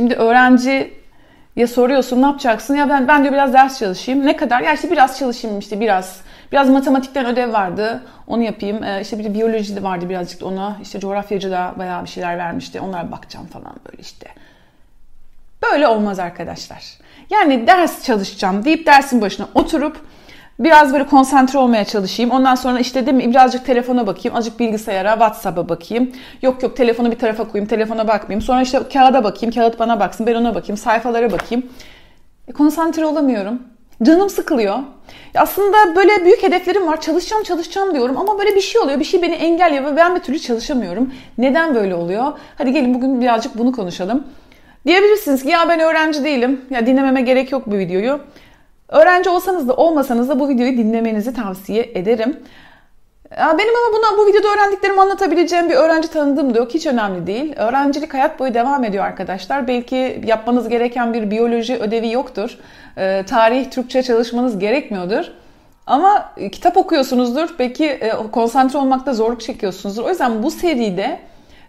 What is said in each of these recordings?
Şimdi öğrenci ya soruyorsun ne yapacaksın? Ya ben ben de biraz ders çalışayım. Ne kadar? Ya işte biraz çalışayım işte biraz. Biraz matematikten ödev vardı. Onu yapayım. Ee, işte bir biyoloji de vardı birazcık da ona. İşte coğrafyacı da bayağı bir şeyler vermişti. Onlara bakacağım falan böyle işte. Böyle olmaz arkadaşlar. Yani ders çalışacağım deyip dersin başına oturup biraz böyle konsantre olmaya çalışayım. Ondan sonra işte değil mi birazcık telefona bakayım, azıcık bilgisayara, WhatsApp'a bakayım. Yok yok telefonu bir tarafa koyayım, telefona bakmayayım. Sonra işte kağıda bakayım, kağıt bana baksın, ben ona bakayım, sayfalara bakayım. E, konsantre olamıyorum. Canım sıkılıyor. Aslında böyle büyük hedeflerim var. Çalışacağım çalışacağım diyorum ama böyle bir şey oluyor. Bir şey beni engelliyor ve ben bir türlü çalışamıyorum. Neden böyle oluyor? Hadi gelin bugün birazcık bunu konuşalım. Diyebilirsiniz ki ya ben öğrenci değilim. Ya dinlememe gerek yok bu videoyu. Öğrenci olsanız da olmasanız da bu videoyu dinlemenizi tavsiye ederim. Benim ama buna bu videoda öğrendiklerimi anlatabileceğim bir öğrenci tanıdığım da yok. Hiç önemli değil. Öğrencilik hayat boyu devam ediyor arkadaşlar. Belki yapmanız gereken bir biyoloji ödevi yoktur. Ee, tarih, Türkçe çalışmanız gerekmiyordur. Ama kitap okuyorsunuzdur. Belki e, konsantre olmakta zorluk çekiyorsunuzdur. O yüzden bu seride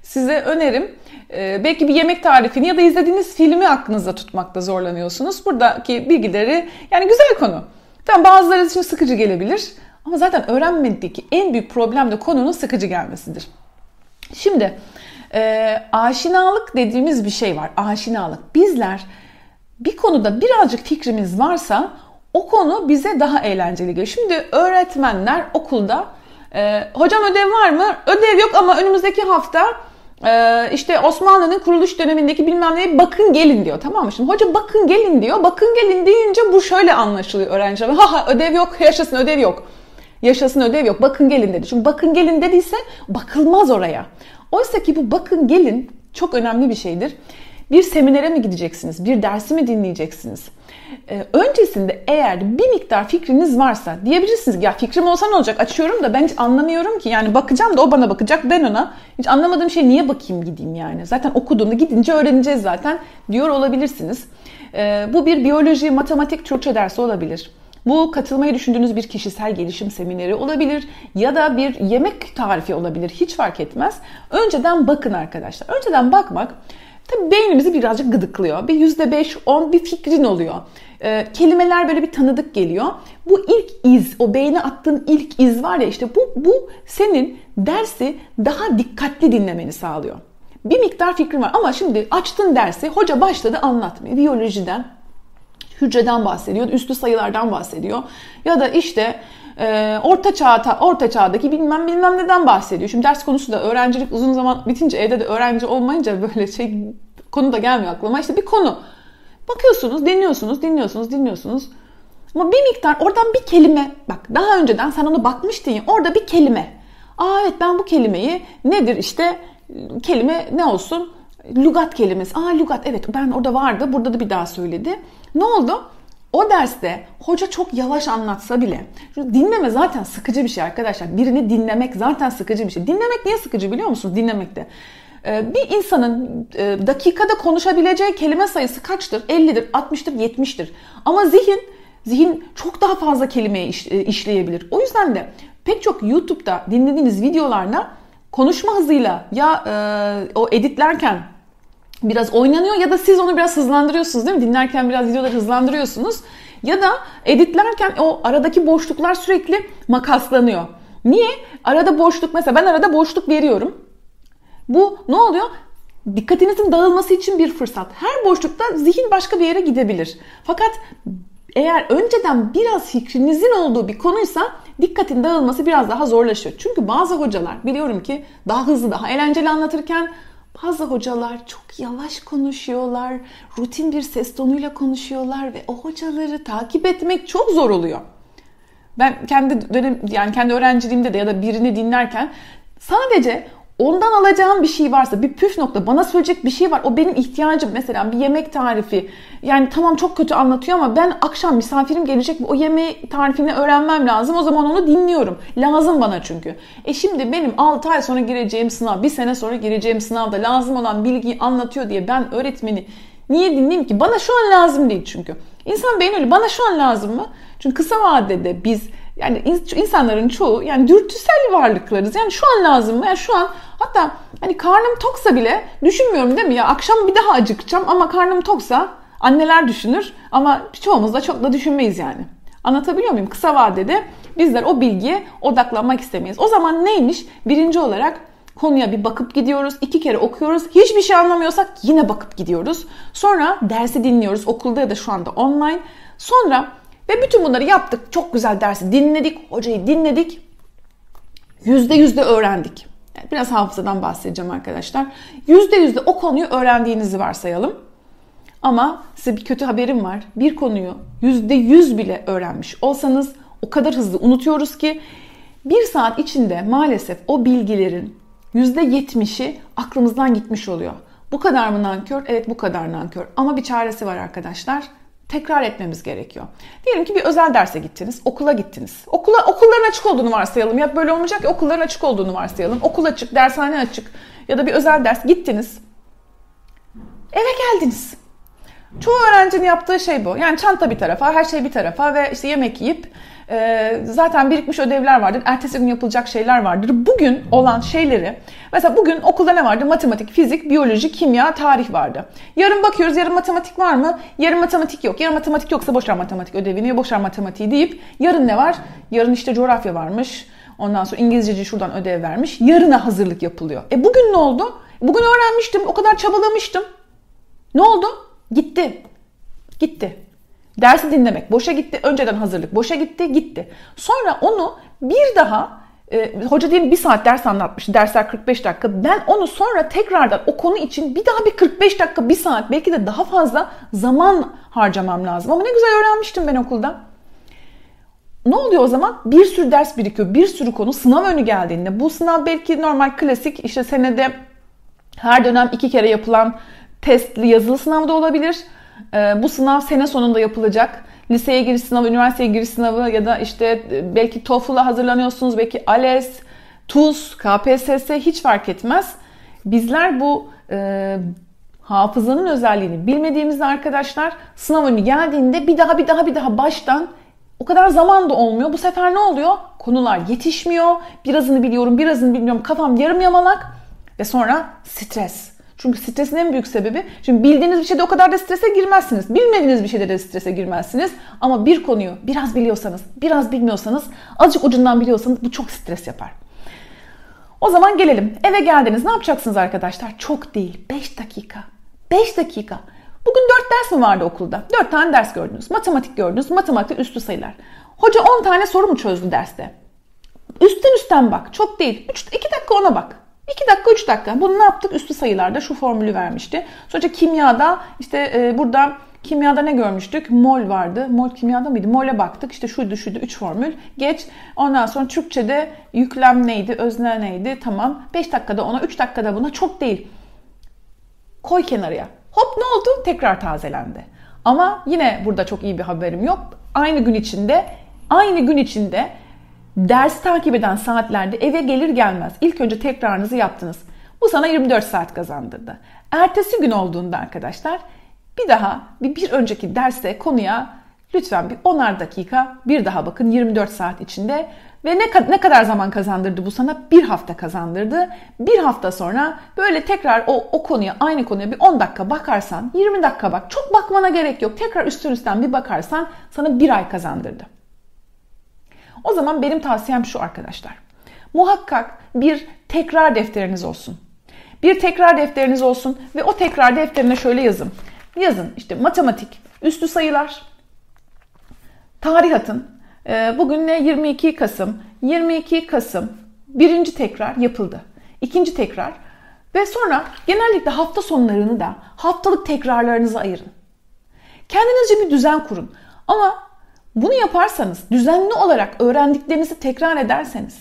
size önerim e, belki bir yemek tarifini ya da izlediğiniz filmi aklınızda tutmakta zorlanıyorsunuz. Buradaki bilgileri yani güzel konu. Tamam bazıları için sıkıcı gelebilir. Ama zaten öğrenmedeki en büyük problem de konunun sıkıcı gelmesidir. Şimdi e, aşinalık dediğimiz bir şey var. Aşinalık. Bizler bir konuda birazcık fikrimiz varsa o konu bize daha eğlenceli geliyor. Şimdi öğretmenler okulda e, hocam ödev var mı? Ödev yok ama önümüzdeki hafta işte Osmanlı'nın kuruluş dönemindeki bilmem neye bakın gelin diyor. Tamam mı? Şimdi hoca bakın gelin diyor. Bakın gelin deyince bu şöyle anlaşılıyor öğrenciler. Ha ha ödev yok yaşasın ödev yok. Yaşasın ödev yok. Bakın gelin dedi. Çünkü bakın gelin dediyse bakılmaz oraya. Oysa ki bu bakın gelin çok önemli bir şeydir. Bir seminere mi gideceksiniz? Bir dersi mi dinleyeceksiniz? Ee, öncesinde eğer bir miktar fikriniz varsa diyebilirsiniz ya fikrim olsa ne olacak? Açıyorum da ben hiç anlamıyorum ki. Yani bakacağım da o bana bakacak ben ona. Hiç anlamadığım şey niye bakayım gideyim yani? Zaten okuduğumda gidince öğreneceğiz zaten diyor olabilirsiniz. Ee, bu bir biyoloji, matematik, Türkçe dersi olabilir. Bu katılmayı düşündüğünüz bir kişisel gelişim semineri olabilir ya da bir yemek tarifi olabilir. Hiç fark etmez. Önceden bakın arkadaşlar. Önceden bakmak tabii beynimizi birazcık gıdıklıyor. Bir yüzde beş, on bir fikrin oluyor. Ee, kelimeler böyle bir tanıdık geliyor. Bu ilk iz, o beyne attığın ilk iz var ya işte bu, bu senin dersi daha dikkatli dinlemeni sağlıyor. Bir miktar fikrin var ama şimdi açtın dersi, hoca başladı anlatmaya biyolojiden, hücreden bahsediyor, üstü sayılardan bahsediyor. Ya da işte e, orta çağ orta çağdaki bilmem bilmem neden bahsediyor. Şimdi ders konusu da öğrencilik uzun zaman bitince evde de öğrenci olmayınca böyle şey konu da gelmiyor aklıma. İşte bir konu. Bakıyorsunuz, dinliyorsunuz, dinliyorsunuz, dinliyorsunuz. Ama bir miktar oradan bir kelime bak daha önceden sen ona bakmıştın ya orada bir kelime. Aa evet ben bu kelimeyi nedir işte kelime ne olsun? Lugat kelimesi. Aa lugat evet ben orada vardı. Burada da bir daha söyledi. Ne oldu? O derste hoca çok yavaş anlatsa bile dinleme zaten sıkıcı bir şey arkadaşlar. Birini dinlemek zaten sıkıcı bir şey. Dinlemek niye sıkıcı biliyor musunuz? Dinlemekte. Ee, bir insanın e, dakikada konuşabileceği kelime sayısı kaçtır? 50'dir, 60'tır, 70'tir. Ama zihin zihin çok daha fazla kelimeyi e, işleyebilir. O yüzden de pek çok YouTube'da dinlediğiniz videolarla konuşma hızıyla ya e, o editlerken biraz oynanıyor ya da siz onu biraz hızlandırıyorsunuz değil mi? Dinlerken biraz videoları hızlandırıyorsunuz. Ya da editlerken o aradaki boşluklar sürekli makaslanıyor. Niye? Arada boşluk mesela ben arada boşluk veriyorum. Bu ne oluyor? Dikkatinizin dağılması için bir fırsat. Her boşlukta zihin başka bir yere gidebilir. Fakat eğer önceden biraz fikrinizin olduğu bir konuysa dikkatin dağılması biraz daha zorlaşıyor. Çünkü bazı hocalar biliyorum ki daha hızlı, daha eğlenceli anlatırken bazı hocalar çok yavaş konuşuyorlar, rutin bir ses tonuyla konuşuyorlar ve o hocaları takip etmek çok zor oluyor. Ben kendi dönem yani kendi öğrenciliğimde de ya da birini dinlerken sadece ondan alacağım bir şey varsa bir püf nokta bana söyleyecek bir şey var. O benim ihtiyacım. Mesela bir yemek tarifi. Yani tamam çok kötü anlatıyor ama ben akşam misafirim gelecek o yemeği tarifini öğrenmem lazım. O zaman onu dinliyorum. Lazım bana çünkü. E şimdi benim 6 ay sonra gireceğim sınav bir sene sonra gireceğim sınavda lazım olan bilgiyi anlatıyor diye ben öğretmeni niye dinleyeyim ki? Bana şu an lazım değil çünkü. İnsan beyin öyle bana şu an lazım mı? Çünkü kısa vadede biz yani insanların çoğu yani dürtüsel varlıklarız. Yani şu an lazım mı? Yani şu an hatta hani karnım toksa bile düşünmüyorum değil mi ya akşam bir daha acıkacağım ama karnım toksa anneler düşünür ama çoğumuz da çok da düşünmeyiz yani. Anlatabiliyor muyum? Kısa vadede bizler o bilgiye odaklanmak istemeyiz. O zaman neymiş? Birinci olarak konuya bir bakıp gidiyoruz. iki kere okuyoruz. Hiçbir şey anlamıyorsak yine bakıp gidiyoruz. Sonra dersi dinliyoruz. Okulda ya da şu anda online. Sonra ve bütün bunları yaptık. Çok güzel dersi dinledik. Hocayı dinledik. Yüzde yüzde öğrendik. Biraz hafızadan bahsedeceğim arkadaşlar. Yüzde yüzde o konuyu öğrendiğinizi varsayalım. Ama size bir kötü haberim var. Bir konuyu yüzde yüz bile öğrenmiş olsanız o kadar hızlı unutuyoruz ki bir saat içinde maalesef o bilgilerin yüzde yetmişi aklımızdan gitmiş oluyor. Bu kadar mı nankör? Evet bu kadar nankör. Ama bir çaresi var arkadaşlar tekrar etmemiz gerekiyor. Diyelim ki bir özel derse gittiniz, okula gittiniz. Okula okulların açık olduğunu varsayalım. Ya böyle olmayacak ki okulların açık olduğunu varsayalım. Okul açık, dershane açık ya da bir özel ders gittiniz. Eve geldiniz. Çoğu öğrencinin yaptığı şey bu. Yani çanta bir tarafa, her şey bir tarafa ve işte yemek yiyip e, zaten birikmiş ödevler vardır. Ertesi gün yapılacak şeyler vardır. Bugün olan şeyleri mesela bugün okulda ne vardı? Matematik, fizik, biyoloji, kimya, tarih vardı. Yarın bakıyoruz yarın matematik var mı? Yarın matematik yok. Yarın matematik yoksa boşver matematik ödevini, boşver matematiği deyip yarın ne var? Yarın işte coğrafya varmış. Ondan sonra İngilizceci şuradan ödev vermiş. Yarına hazırlık yapılıyor. E bugün ne oldu? Bugün öğrenmiştim. O kadar çabalamıştım. Ne oldu? Gitti. Gitti. Dersi dinlemek boşa gitti. Önceden hazırlık boşa gitti. Gitti. Sonra onu bir daha e, hoca diyelim bir saat ders anlatmış. Dersler 45 dakika. Ben onu sonra tekrardan o konu için bir daha bir 45 dakika, bir saat belki de daha fazla zaman harcamam lazım. Ama ne güzel öğrenmiştim ben okulda. Ne oluyor o zaman? Bir sürü ders birikiyor. Bir sürü konu sınav önü geldiğinde. Bu sınav belki normal klasik işte senede her dönem iki kere yapılan testli yazılı sınavda olabilir. Ee, bu sınav sene sonunda yapılacak. Liseye giriş sınavı, üniversiteye giriş sınavı ya da işte e, belki TOEFL'a hazırlanıyorsunuz, belki ALES, TUS, KPSS hiç fark etmez. Bizler bu e, hafızanın özelliğini bilmediğimizde arkadaşlar sınav önü geldiğinde bir daha bir daha bir daha baştan o kadar zaman da olmuyor. Bu sefer ne oluyor? Konular yetişmiyor. Birazını biliyorum, birazını bilmiyorum. Kafam yarım yamalak ve sonra stres. Çünkü stresin en büyük sebebi, şimdi bildiğiniz bir şeyde o kadar da strese girmezsiniz. Bilmediğiniz bir şeyde de strese girmezsiniz. Ama bir konuyu biraz biliyorsanız, biraz bilmiyorsanız, azıcık ucundan biliyorsanız bu çok stres yapar. O zaman gelelim. Eve geldiniz. Ne yapacaksınız arkadaşlar? Çok değil. 5 dakika. 5 dakika. Bugün 4 ders mi vardı okulda? 4 tane ders gördünüz. Matematik gördünüz. Matematik üstü sayılar. Hoca 10 tane soru mu çözdü derste? Üstten üstten bak. Çok değil. 2 dakika ona bak. 2 dakika 3 dakika. Bunu ne yaptık? Üstü sayılarda şu formülü vermişti. Sonra kimyada işte e, burada kimyada ne görmüştük? Mol vardı. Mol kimyada mıydı? Mole baktık. İşte şuydu şuydu 3 formül. Geç. Ondan sonra Türkçe'de yüklem neydi? Özne neydi? Tamam. 5 dakikada ona 3 dakikada buna çok değil. Koy kenarıya. Hop ne oldu? Tekrar tazelendi. Ama yine burada çok iyi bir haberim yok. Aynı gün içinde aynı gün içinde Dersi takip eden saatlerde eve gelir gelmez ilk önce tekrarınızı yaptınız. Bu sana 24 saat kazandırdı. Ertesi gün olduğunda arkadaşlar bir daha bir, bir önceki derste konuya lütfen bir 10'ar dakika bir daha bakın 24 saat içinde ve ne, ne kadar zaman kazandırdı bu sana? Bir hafta kazandırdı. Bir hafta sonra böyle tekrar o, o konuya aynı konuya bir 10 dakika bakarsan 20 dakika bak çok bakmana gerek yok. Tekrar üstten üstten bir bakarsan sana bir ay kazandırdı. O zaman benim tavsiyem şu arkadaşlar. Muhakkak bir tekrar defteriniz olsun. Bir tekrar defteriniz olsun ve o tekrar defterine şöyle yazın. Yazın işte matematik, üstü sayılar, tarih atın. Ee, bugün ne 22 Kasım. 22 Kasım birinci tekrar yapıldı. İkinci tekrar ve sonra genellikle hafta sonlarını da haftalık tekrarlarınızı ayırın. Kendinizce bir düzen kurun. Ama bunu yaparsanız, düzenli olarak öğrendiklerinizi tekrar ederseniz,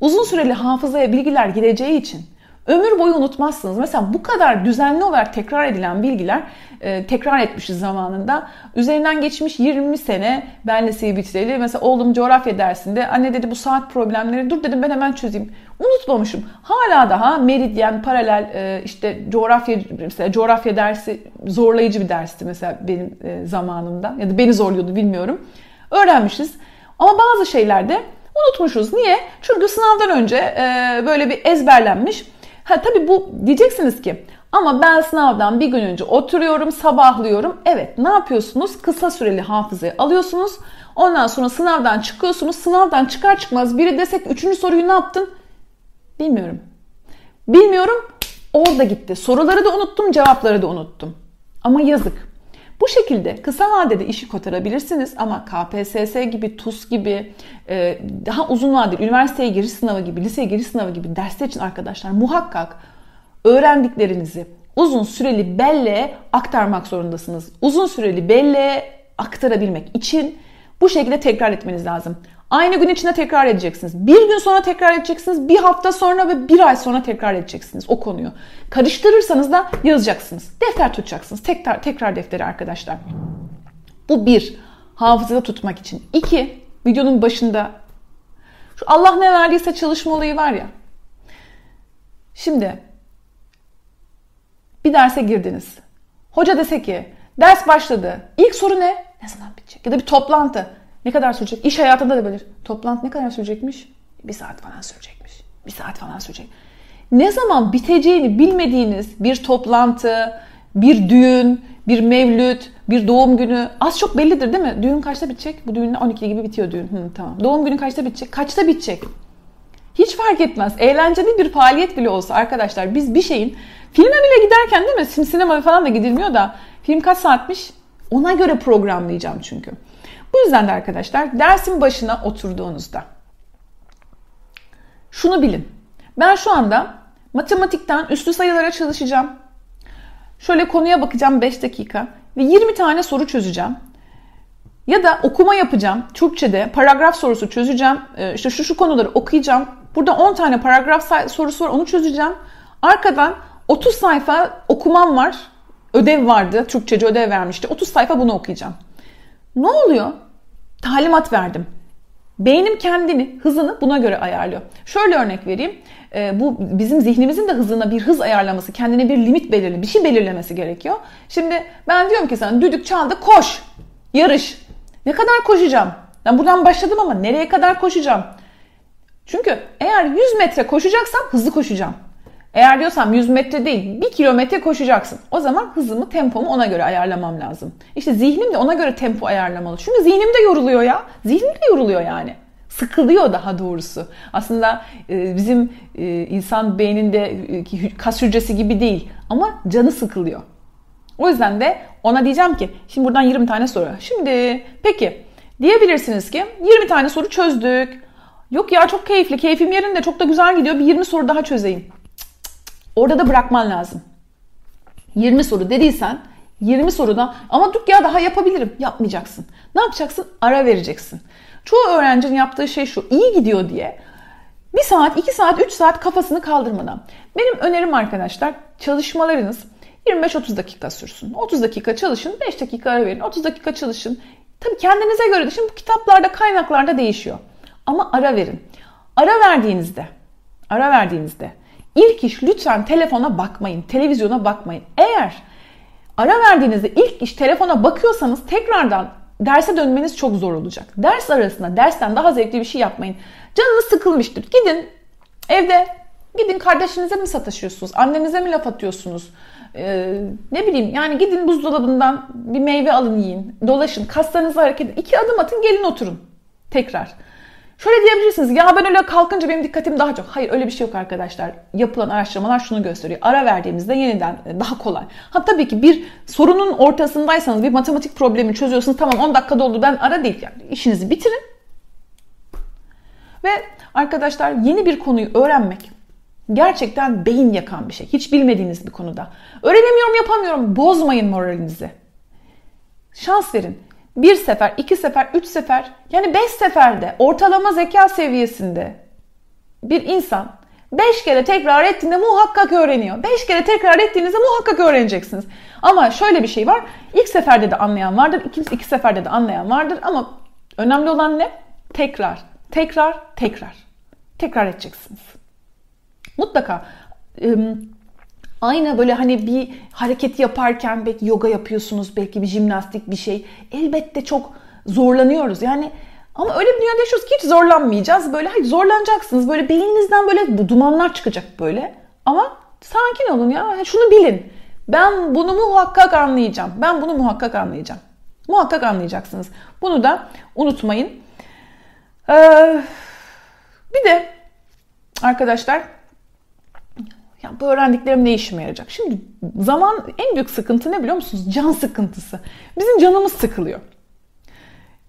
uzun süreli hafızaya bilgiler gideceği için ömür boyu unutmazsınız. Mesela bu kadar düzenli olarak tekrar edilen bilgiler e, tekrar etmişiz zamanında. Üzerinden geçmiş 20 sene ben liseyi bitireli. Mesela oğlum coğrafya dersinde anne dedi bu saat problemleri dur dedim ben hemen çözeyim. Unutmamışım. Hala daha meridyen, paralel e, işte coğrafya mesela coğrafya dersi zorlayıcı bir dersti mesela benim e, zamanımda ya da beni zorluyordu bilmiyorum. Öğrenmişiz. Ama bazı şeylerde unutmuşuz. Niye? Çünkü sınavdan önce e, böyle bir ezberlenmiş. Ha tabii bu diyeceksiniz ki ama ben sınavdan bir gün önce oturuyorum, sabahlıyorum. Evet ne yapıyorsunuz? Kısa süreli hafızayı alıyorsunuz. Ondan sonra sınavdan çıkıyorsunuz. Sınavdan çıkar çıkmaz biri desek üçüncü soruyu ne yaptın? Bilmiyorum. Bilmiyorum. Orada gitti. Soruları da unuttum, cevapları da unuttum. Ama yazık. Bu şekilde kısa vadede işi kotarabilirsiniz ama KPSS gibi, TUS gibi, e, daha uzun vadeli üniversiteye giriş sınavı gibi, liseye giriş sınavı gibi dersler için arkadaşlar muhakkak öğrendiklerinizi uzun süreli belleğe aktarmak zorundasınız. Uzun süreli belleğe aktarabilmek için bu şekilde tekrar etmeniz lazım. Aynı gün içinde tekrar edeceksiniz. Bir gün sonra tekrar edeceksiniz. Bir hafta sonra ve bir ay sonra tekrar edeceksiniz o konuyu. Karıştırırsanız da yazacaksınız. Defter tutacaksınız. Tekrar, tekrar defteri arkadaşlar. Bu bir. Hafızada tutmak için. İki. Videonun başında şu Allah ne verdiyse çalışma olayı var ya. Şimdi bir derse girdiniz. Hoca dese ki ders başladı. İlk soru ne? Ne zaman bitecek? Ya da bir toplantı. Ne kadar sürecek? İş hayatında da böyle. Toplantı ne kadar sürecekmiş? Bir saat falan sürecekmiş. Bir saat falan sürecek. Ne zaman biteceğini bilmediğiniz bir toplantı, bir düğün, bir mevlüt, bir doğum günü az çok bellidir değil mi? Düğün kaçta bitecek? Bu düğün 12 gibi bitiyor düğün. Hı, tamam. Doğum günü kaçta bitecek? Kaçta bitecek? Hiç fark etmez. Eğlenceli bir faaliyet bile olsa arkadaşlar biz bir şeyin filme bile giderken değil mi? Sinema falan da gidilmiyor da film kaç saatmiş? Ona göre programlayacağım çünkü. Bu yüzden de arkadaşlar dersin başına oturduğunuzda şunu bilin. Ben şu anda matematikten üslü sayılara çalışacağım. Şöyle konuya bakacağım 5 dakika ve 20 tane soru çözeceğim. Ya da okuma yapacağım. Türkçe'de paragraf sorusu çözeceğim. Ee, işte şu şu konuları okuyacağım. Burada 10 tane paragraf sorusu var onu çözeceğim. Arkadan 30 sayfa okumam var. Ödev vardı. Türkçece ödev vermişti. 30 sayfa bunu okuyacağım. Ne oluyor? Talimat verdim. Beynim kendini, hızını buna göre ayarlıyor. Şöyle örnek vereyim. E, bu bizim zihnimizin de hızına bir hız ayarlaması, kendine bir limit belirli, bir şey belirlemesi gerekiyor. Şimdi ben diyorum ki sana düdük çaldı koş, yarış. Ne kadar koşacağım? Ben buradan başladım ama nereye kadar koşacağım? Çünkü eğer 100 metre koşacaksam hızlı koşacağım. Eğer diyorsam 100 metre değil 1 kilometre koşacaksın. O zaman hızımı, tempomu ona göre ayarlamam lazım. İşte zihnim de ona göre tempo ayarlamalı. Çünkü zihnim de yoruluyor ya. Zihnim de yoruluyor yani. Sıkılıyor daha doğrusu. Aslında e, bizim e, insan beyninde e, kas hücresi gibi değil. Ama canı sıkılıyor. O yüzden de ona diyeceğim ki şimdi buradan 20 tane soru. Şimdi peki diyebilirsiniz ki 20 tane soru çözdük. Yok ya çok keyifli, keyfim yerinde, çok da güzel gidiyor. Bir 20 soru daha çözeyim. Orada da bırakman lazım. 20 soru dediysen 20 soruda ama dur ya daha yapabilirim. Yapmayacaksın. Ne yapacaksın? Ara vereceksin. Çoğu öğrencinin yaptığı şey şu. iyi gidiyor diye bir saat, iki saat, üç saat kafasını kaldırmadan. Benim önerim arkadaşlar çalışmalarınız 25-30 dakika sürsün. 30 dakika çalışın, 5 dakika ara verin. 30 dakika çalışın. Tabii kendinize göre şimdi bu kitaplarda, kaynaklarda değişiyor. Ama ara verin. Ara verdiğinizde, ara verdiğinizde İlk iş lütfen telefona bakmayın, televizyona bakmayın. Eğer ara verdiğinizde ilk iş telefona bakıyorsanız tekrardan derse dönmeniz çok zor olacak. Ders arasında dersten daha zevkli bir şey yapmayın. Canınız sıkılmıştır. Gidin evde gidin kardeşinize mi sataşıyorsunuz? Annenize mi laf atıyorsunuz? Ee, ne bileyim yani gidin buzdolabından bir meyve alın yiyin. Dolaşın. Kaslarınızı hareket edin. İki adım atın gelin oturun. Tekrar. Şöyle diyebilirsiniz ya ben öyle kalkınca benim dikkatim daha çok. Hayır öyle bir şey yok arkadaşlar. Yapılan araştırmalar şunu gösteriyor. Ara verdiğimizde yeniden e, daha kolay. Ha tabii ki bir sorunun ortasındaysanız bir matematik problemi çözüyorsunuz. Tamam 10 dakikada oldu ben ara değil. Yani işinizi bitirin. Ve arkadaşlar yeni bir konuyu öğrenmek gerçekten beyin yakan bir şey. Hiç bilmediğiniz bir konuda. Öğrenemiyorum yapamıyorum. Bozmayın moralinizi. Şans verin bir sefer, iki sefer, üç sefer yani beş seferde ortalama zeka seviyesinde bir insan beş kere tekrar ettiğinde muhakkak öğreniyor. Beş kere tekrar ettiğinizde muhakkak öğreneceksiniz. Ama şöyle bir şey var. İlk seferde de anlayan vardır. İkinci iki seferde de anlayan vardır. Ama önemli olan ne? Tekrar, tekrar, tekrar. Tekrar edeceksiniz. Mutlaka Aynı böyle hani bir hareket yaparken belki yoga yapıyorsunuz, belki bir jimnastik bir şey. Elbette çok zorlanıyoruz. Yani Ama öyle bir dünyada yaşıyoruz ki hiç zorlanmayacağız. Böyle hayır zorlanacaksınız. Böyle beyninizden böyle dumanlar çıkacak böyle. Ama sakin olun ya. Şunu bilin. Ben bunu muhakkak anlayacağım. Ben bunu muhakkak anlayacağım. Muhakkak anlayacaksınız. Bunu da unutmayın. Ee, bir de arkadaşlar bu öğrendiklerim ne işime yarayacak? Şimdi zaman en büyük sıkıntı ne biliyor musunuz? Can sıkıntısı. Bizim canımız sıkılıyor.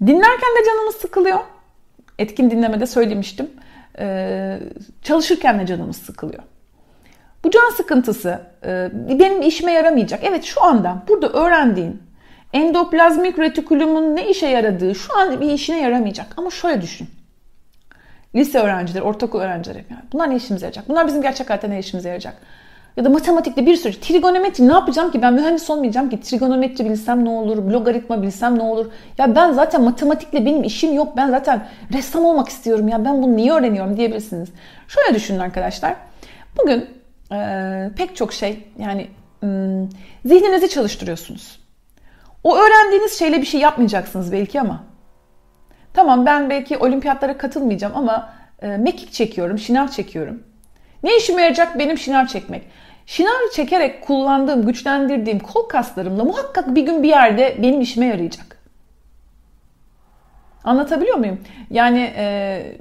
Dinlerken de canımız sıkılıyor. Etkin dinlemede söylemiştim. Ee, çalışırken de canımız sıkılıyor. Bu can sıkıntısı e, benim işime yaramayacak. Evet şu anda burada öğrendiğin endoplazmik retikulumun ne işe yaradığı şu an bir işine yaramayacak. Ama şöyle düşün. Lise öğrencileri, ortaokul öğrencileri. Yani bunlar ne işimize yarayacak? Bunlar bizim gerçek hayatta ne işimize yarayacak? Ya da matematikte bir sürü. Trigonometri ne yapacağım ki? Ben mühendis olmayacağım ki. Trigonometri bilsem ne olur? Logaritma bilsem ne olur? Ya ben zaten matematikle benim işim yok. Ben zaten ressam olmak istiyorum ya. Ben bunu niye öğreniyorum diyebilirsiniz. Şöyle düşünün arkadaşlar. Bugün e, pek çok şey yani zihninizi çalıştırıyorsunuz. O öğrendiğiniz şeyle bir şey yapmayacaksınız belki ama. Tamam ben belki olimpiyatlara katılmayacağım ama e, mekik çekiyorum, şınav çekiyorum. Ne işime yarayacak benim şınav çekmek? Şınav çekerek kullandığım, güçlendirdiğim kol kaslarımla muhakkak bir gün bir yerde benim işime yarayacak. Anlatabiliyor muyum? Yani e,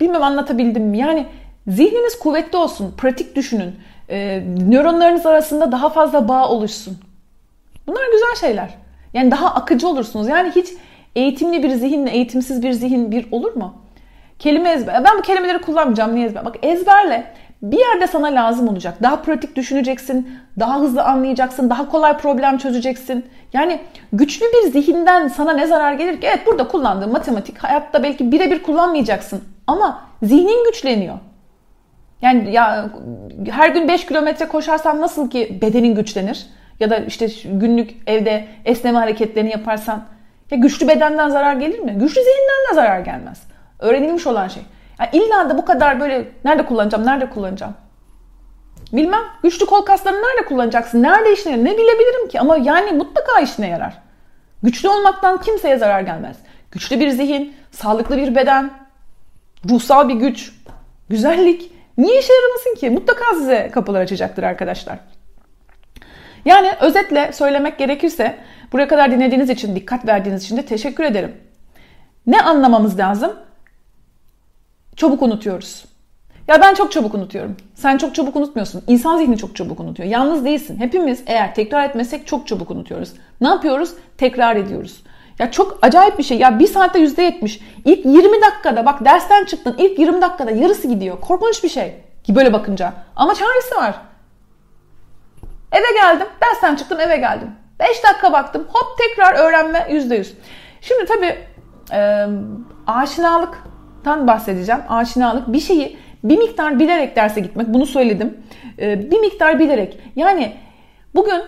bilmem anlatabildim mi? Yani zihniniz kuvvetli olsun, pratik düşünün. E, nöronlarınız arasında daha fazla bağ oluşsun. Bunlar güzel şeyler. Yani daha akıcı olursunuz. Yani hiç eğitimli bir zihinle eğitimsiz bir zihin bir olur mu? Kelime ezber. Ben bu kelimeleri kullanmayacağım. Niye ezber? Bak ezberle. Bir yerde sana lazım olacak. Daha pratik düşüneceksin. Daha hızlı anlayacaksın. Daha kolay problem çözeceksin. Yani güçlü bir zihinden sana ne zarar gelir ki? Evet burada kullandığın matematik hayatta belki birebir kullanmayacaksın. Ama zihnin güçleniyor. Yani ya her gün 5 kilometre koşarsan nasıl ki bedenin güçlenir? Ya da işte günlük evde esneme hareketlerini yaparsan ya güçlü bedenden zarar gelir mi? Güçlü zihinden de zarar gelmez. Öğrenilmiş olan şey. Yani illa da bu kadar böyle nerede kullanacağım, nerede kullanacağım? Bilmem. Güçlü kol kaslarını nerede kullanacaksın? Nerede işine yarar? Ne bilebilirim ki? Ama yani mutlaka işine yarar. Güçlü olmaktan kimseye zarar gelmez. Güçlü bir zihin, sağlıklı bir beden, ruhsal bir güç, güzellik. Niye işe yaramasın ki? Mutlaka size kapılar açacaktır arkadaşlar. Yani özetle söylemek gerekirse buraya kadar dinlediğiniz için, dikkat verdiğiniz için de teşekkür ederim. Ne anlamamız lazım? Çabuk unutuyoruz. Ya ben çok çabuk unutuyorum. Sen çok çabuk unutmuyorsun. İnsan zihni çok çabuk unutuyor. Yalnız değilsin. Hepimiz eğer tekrar etmesek çok çabuk unutuyoruz. Ne yapıyoruz? Tekrar ediyoruz. Ya çok acayip bir şey. Ya bir saatte yüzde yetmiş. İlk 20 dakikada bak dersten çıktın. ilk 20 dakikada yarısı gidiyor. Korkunç bir şey. Ki böyle bakınca. Ama çaresi var. Eve geldim. Dersten çıktım eve geldim. 5 dakika baktım. Hop tekrar öğrenme %100. Şimdi tabii e, aşinalıktan bahsedeceğim. Aşinalık bir şeyi bir miktar bilerek derse gitmek. Bunu söyledim. E, bir miktar bilerek. Yani bugün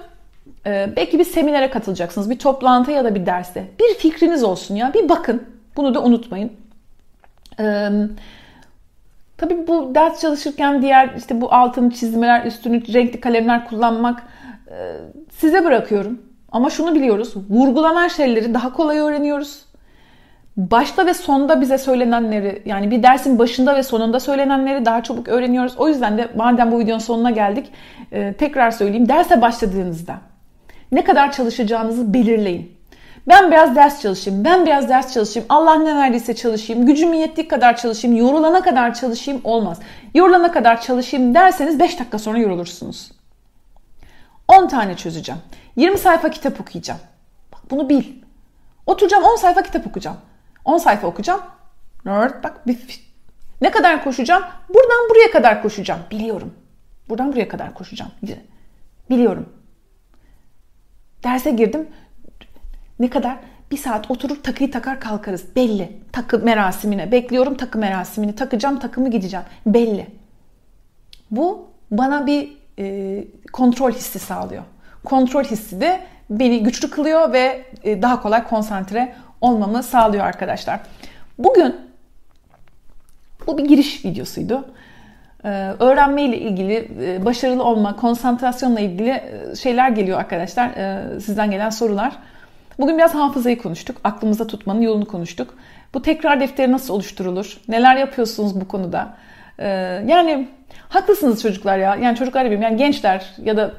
e, belki bir seminere katılacaksınız. Bir toplantı ya da bir derste. Bir fikriniz olsun ya. Bir bakın. Bunu da unutmayın. Eee Tabii bu ders çalışırken diğer işte bu altın çizmeler, üstünü renkli kalemler kullanmak size bırakıyorum. Ama şunu biliyoruz. Vurgulanan şeyleri daha kolay öğreniyoruz. Başta ve sonda bize söylenenleri yani bir dersin başında ve sonunda söylenenleri daha çabuk öğreniyoruz. O yüzden de madem bu videonun sonuna geldik e, tekrar söyleyeyim. Derse başladığınızda ne kadar çalışacağınızı belirleyin. Ben biraz ders çalışayım, ben biraz ders çalışayım, Allah ne verdiyse çalışayım, gücüm yettiği kadar çalışayım, yorulana kadar çalışayım olmaz. Yorulana kadar çalışayım derseniz 5 dakika sonra yorulursunuz. 10 tane çözeceğim. 20 sayfa kitap okuyacağım. Bak bunu bil. Oturacağım 10 sayfa kitap okuyacağım. 10 sayfa okuyacağım. Nerd bak ne kadar koşacağım? Buradan buraya kadar koşacağım. Biliyorum. Buradan buraya kadar koşacağım. Biliyorum. Derse girdim. Ne kadar? Bir saat oturur takıyı takar kalkarız. Belli. Takı merasimine. Bekliyorum takı merasimini. Takacağım takımı gideceğim. Belli. Bu bana bir e, kontrol hissi sağlıyor. Kontrol hissi de beni güçlü kılıyor ve e, daha kolay konsantre olmamı sağlıyor arkadaşlar. Bugün bu bir giriş videosuydu. Ee, öğrenme ile ilgili, e, başarılı olma, konsantrasyonla ilgili e, şeyler geliyor arkadaşlar. Ee, sizden gelen sorular. Bugün biraz hafızayı konuştuk. Aklımıza tutmanın yolunu konuştuk. Bu tekrar defteri nasıl oluşturulur? Neler yapıyorsunuz bu konuda? Ee, yani haklısınız çocuklar ya. Yani çocuklar diyeyim yani gençler ya da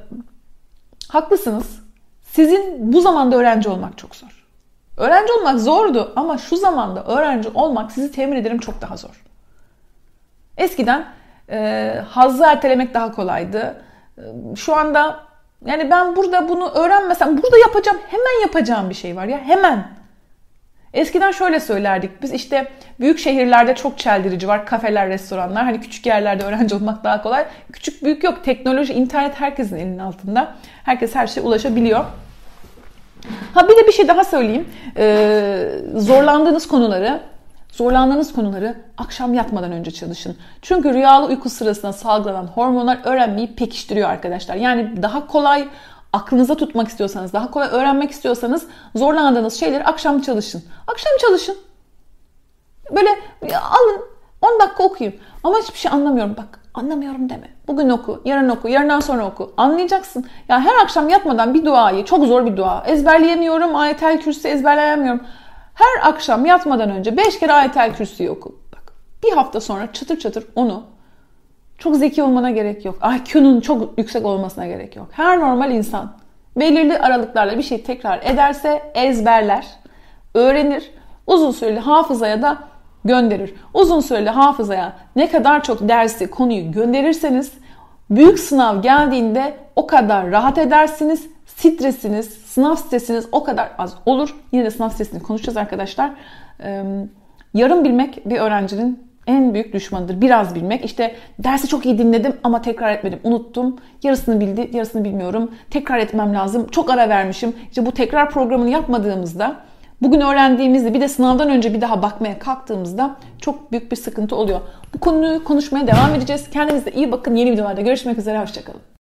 haklısınız. Sizin bu zamanda öğrenci olmak çok zor. Öğrenci olmak zordu ama şu zamanda öğrenci olmak sizi temin ederim çok daha zor. Eskiden e, hazzı ertelemek daha kolaydı. E, şu anda yani ben burada bunu öğrenmesem burada yapacağım hemen yapacağım bir şey var ya hemen. Eskiden şöyle söylerdik biz işte büyük şehirlerde çok çeldirici var kafeler, restoranlar. Hani küçük yerlerde öğrenci olmak daha kolay. Küçük büyük yok. Teknoloji, internet herkesin elinin altında. Herkes her şeye ulaşabiliyor. Ha bir de bir şey daha söyleyeyim. Ee, zorlandığınız konuları Zorlandığınız konuları akşam yatmadan önce çalışın. Çünkü rüyalı uyku sırasında salgılanan hormonlar öğrenmeyi pekiştiriyor arkadaşlar. Yani daha kolay aklınıza tutmak istiyorsanız, daha kolay öğrenmek istiyorsanız zorlandığınız şeyleri akşam çalışın. Akşam çalışın. Böyle alın 10 dakika okuyun. Ama hiçbir şey anlamıyorum. Bak anlamıyorum deme. Bugün oku, yarın oku, yarından sonra oku. Anlayacaksın. Ya her akşam yatmadan bir duayı, çok zor bir dua. Ezberleyemiyorum, ayetel kürsü ezberleyemiyorum. Her akşam yatmadan önce 5 kere ayetel kürsüyü oku. Bak bir hafta sonra çıtır çıtır onu çok zeki olmana gerek yok. IQ'nun çok yüksek olmasına gerek yok. Her normal insan belirli aralıklarla bir şey tekrar ederse ezberler, öğrenir, uzun süreli hafızaya da gönderir. Uzun süreli hafızaya ne kadar çok dersi, konuyu gönderirseniz büyük sınav geldiğinde o kadar rahat edersiniz. Stresiniz, sınav stresiniz o kadar az olur. Yine de sınav stresini konuşacağız arkadaşlar. Yarım bilmek bir öğrencinin en büyük düşmanıdır. Biraz bilmek. İşte dersi çok iyi dinledim ama tekrar etmedim. Unuttum. Yarısını bildi, yarısını bilmiyorum. Tekrar etmem lazım. Çok ara vermişim. İşte bu tekrar programını yapmadığımızda bugün öğrendiğimizde bir de sınavdan önce bir daha bakmaya kalktığımızda çok büyük bir sıkıntı oluyor. Bu konuyu konuşmaya devam edeceğiz. Kendinize iyi bakın. Yeni videolarda görüşmek üzere. Hoşçakalın.